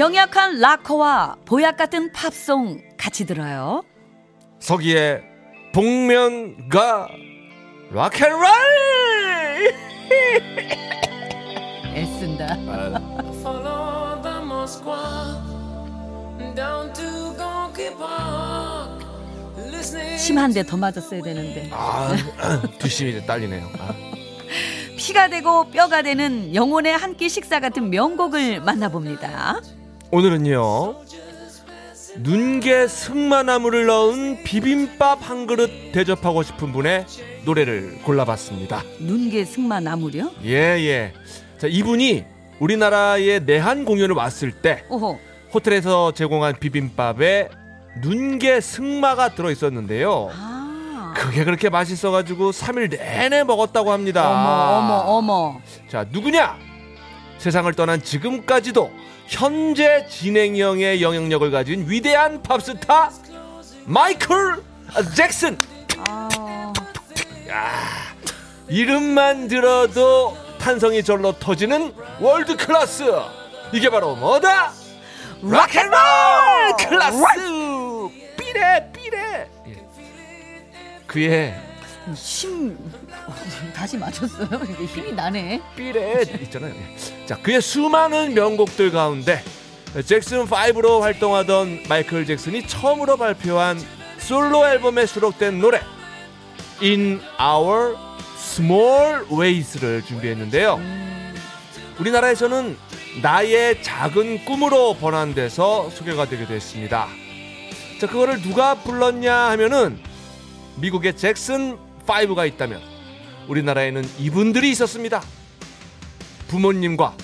병약한 락커와 보약 같은 팝송 같이 들어요. 서기의 복면가 락앤롤 애쓴다. 심한데 더 맞았어야 되는데. 아 뒷심이 딸리네요 아. 피가 되고 뼈가 되는 영혼의 한 끼 식사 같은 명곡을 만나봅니다. 오늘은요 눈개 승마나무를 넣은 비빔밥 한 그릇 대접하고 싶은 분의 노래를 골라봤습니다 눈개 승마 나무려? 예예 자 이분이 우리나라에 내한 공연을 왔을 때 오호. 호텔에서 제공한 비빔밥에 눈개 승마가 들어 있었는데요 아. 그게 그렇게 맛있어가지고 3일 내내 먹었다고 합니다. 어머 어머 어머. 자 누구냐? 세상을 떠난 지금까지도 현재 진행형의 영향력을 가진 위대한 팝스타 마이클 잭슨. 아. 이름만 들어도 탄성이 절로 터지는 world class. 이게 바로 뭐다? rock and roll class. Beat it, beat it. 예. 그의 힘 다시 맞췄어요. 이게 힘이 나네. 삐레 있잖아요. 예. 자, 그의 수많은 명곡들 가운데 잭슨 5로 활동하던 마이클 잭슨이 처음으로 발표한 솔로 앨범에 수록된 노래 In Our Small Ways를 준비했는데요. 우리나라에서는 나의 작은 꿈으로 번안돼서 소개가 되기도 했습니다. 자, 그거를 누가 불렀냐 하면은 미국의 잭슨 5가 있다면 우리나라에는 이분들이 있었습니다. 부모님과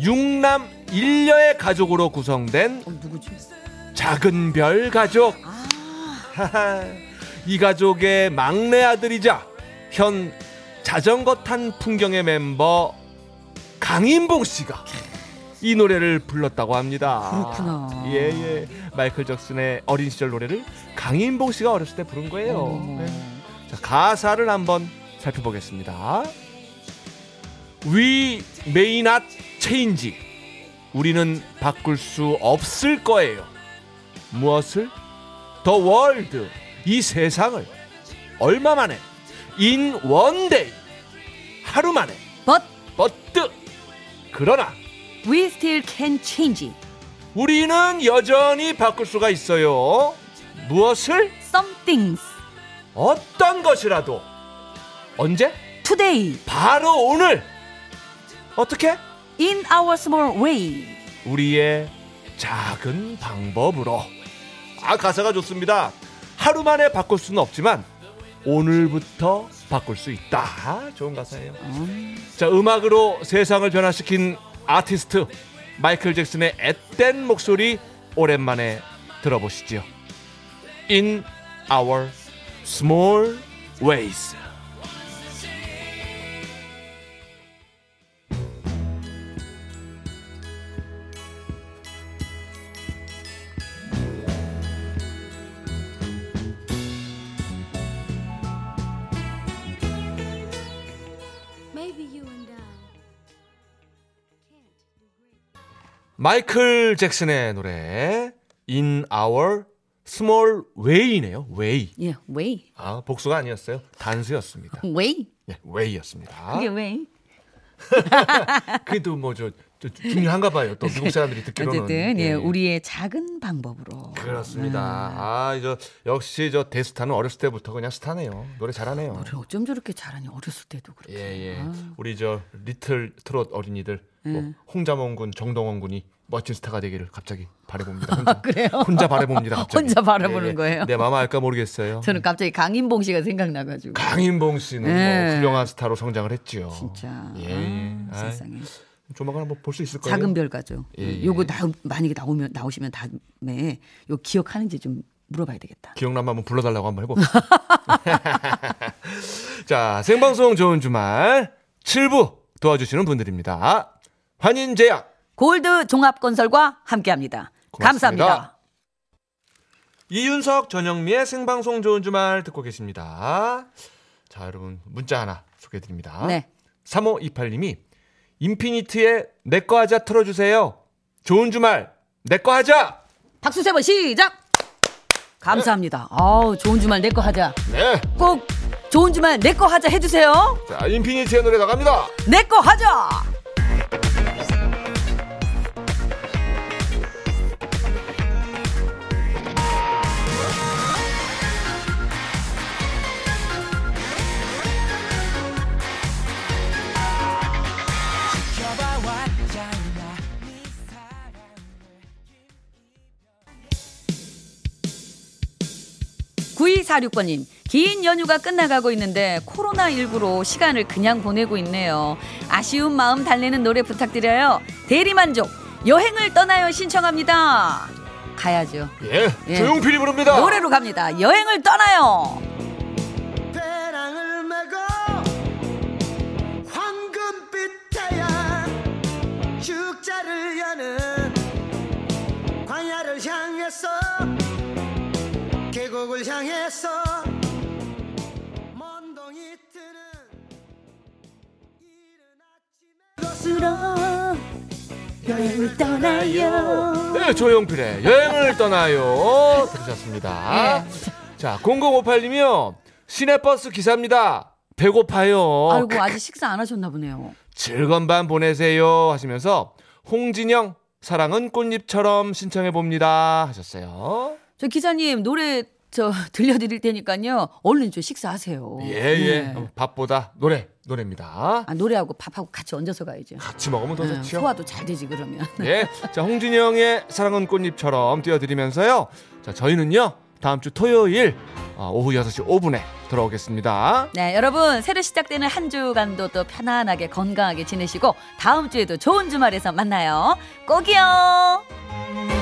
육남 일녀의 가족으로 구성된 어? 작은 별 가족. 하하, 이 가족의 막내 아들이자 현 자전거 탄 풍경의 멤버 강인봉 씨가 이 노래를 불렀다고 합니다. 그렇구나. 예, 예. 마이클 잭슨의 어린 시절 노래를 강인봉 씨가 어렸을 때 부른 거예요. 네. 자, 가사를 한번 살펴보겠습니다. We may not change. 우리는 바꿀 수 없을 거예요. 무엇을? The world. 이 세상을. 얼마 만에? In one day. 하루 만에. But 버트. 그러나 we still can change 우리는 여전히 바꿀 수가 있어요. 무엇을? some things 어떤 것이라도. 언제? today 바로 오늘. 어떻게? in our small way. 우리의 작은 방법으로. 아, 가사가 좋습니다. 하루 만에 바꿀 수는 없지만 오늘부터 바꿀 수 있다. 아, 좋은 가사예요. 자, 음악으로 세상을 변화시킨 아티스트 마이클 잭슨의 앳된 목소리 오랜만에 들어보시죠. In our small ways. Maybe you and I. 마이클 잭슨의 노래 In Our Small Way네요. Way. 예, way. 아, 복수가 아니었어요. 단수였습니다. way? 예, Way였습니다. 그게 way? 그게 또뭐저 중요한가 봐요. 또 미국 사람들이 듣기로는. 어쨌든 예, 예. 우리의 작은 방법으로. 그렇습니다. 아, 저 역시 저 대스타는 어렸을 때부터 그냥 스타네요. 노래 잘하네요. 노래 어쩜 저렇게 잘하니 어렸을 때도 그렇게. 예, 예. 아. 우리 저 리틀 트롯 어린이들 뭐 홍자몽 군, 정동원 군이 멋진 스타가 되기를 갑자기 바라봅니다. 혼자, 그래요? 혼자 바라봅니다. 갑자기. 혼자 바라보는 예, 예. 거예요? 내 마음 알까 모르겠어요. 저는 갑자기 강인봉 씨가 생각나가지고. 강인봉 씨는 네. 뭐 훌륭한 스타로 성장을 했지요. 진짜. 예, 예. 아, 아이, 세상에. 조만간 한번 볼 수 있을 거예요. 작은 별 가죠. 예, 예. 요거 나, 만약에 나오면 나오시면 다음에 요 기억하는지 좀 물어봐야 되겠다. 기억나면 한번 불러달라고 한번 해봅시다. 자, 생방송 좋은 주말 7부 도와주시는 분들입니다. 환인제약, 골드 종합건설과 함께합니다. 고맙습니다. 감사합니다. 이윤석, 전영미의 생방송 좋은 주말 듣고 계십니다. 자, 여러분 문자 하나 소개해드립니다. 네. 3528님이 인피니트의 내꺼 하자 틀어주세요. 좋은 주말 내꺼 하자. 박수 세 번 시작. 감사합니다. 아우 좋은 주말 내 거 하자. 네, 꼭 좋은 주말 내 거 하자 해주세요. 자 인피니트의 노래 나갑니다. 내 거 하자. 구이사육번님 긴 연휴가 끝나가고 있는데 코로나19로 시간을 그냥 보내고 있네요. 아쉬운 마음 달래는 노래 부탁드려요. 대리만족 여행을 떠나요 신청합니다. 가야죠. 예, 예. 조용필이 부릅니다. 노래로 갑니다. 여행을 떠나요. 배낭을 메고 황금빛 태양 축자를 여는 광야를 향해서 계곡을 향해서 먼 동이 트는 이른 아침에 여행을 떠나요. 네, 조용필의 여행을 떠나요. 들으셨습니다. 예. 자, 0058님이요. 시내버스 기사입니다. 배고파요. 아이고 아직 식사 안 하셨나 보네요. 즐거운 밤 보내세요. 하시면서 홍진영 사랑은 꽃잎처럼 신청해 봅니다. 하셨어요. 저 기사님 노래 저 들려드릴 테니까요. 얼른 좀 식사하세요. 예, 예. 네. 어, 밥보다 노래, 노래입니다. 아, 노래하고 밥하고 같이 얹어서 가야죠. 같이 먹으면 더 네, 좋죠. 소화도 잘 되지 그러면. 예. 자, 홍진영의 사랑은 꽃잎처럼 띄워드리면서요. 자, 저희는요. 다음 주 토요일 어, 오후 6시 5분에 돌아오겠습니다. 네, 여러분 새로 시작되는 한 주간도 또 편안하게 건강하게 지내시고 다음 주에도 좋은 주말에서 만나요. 꼭이요.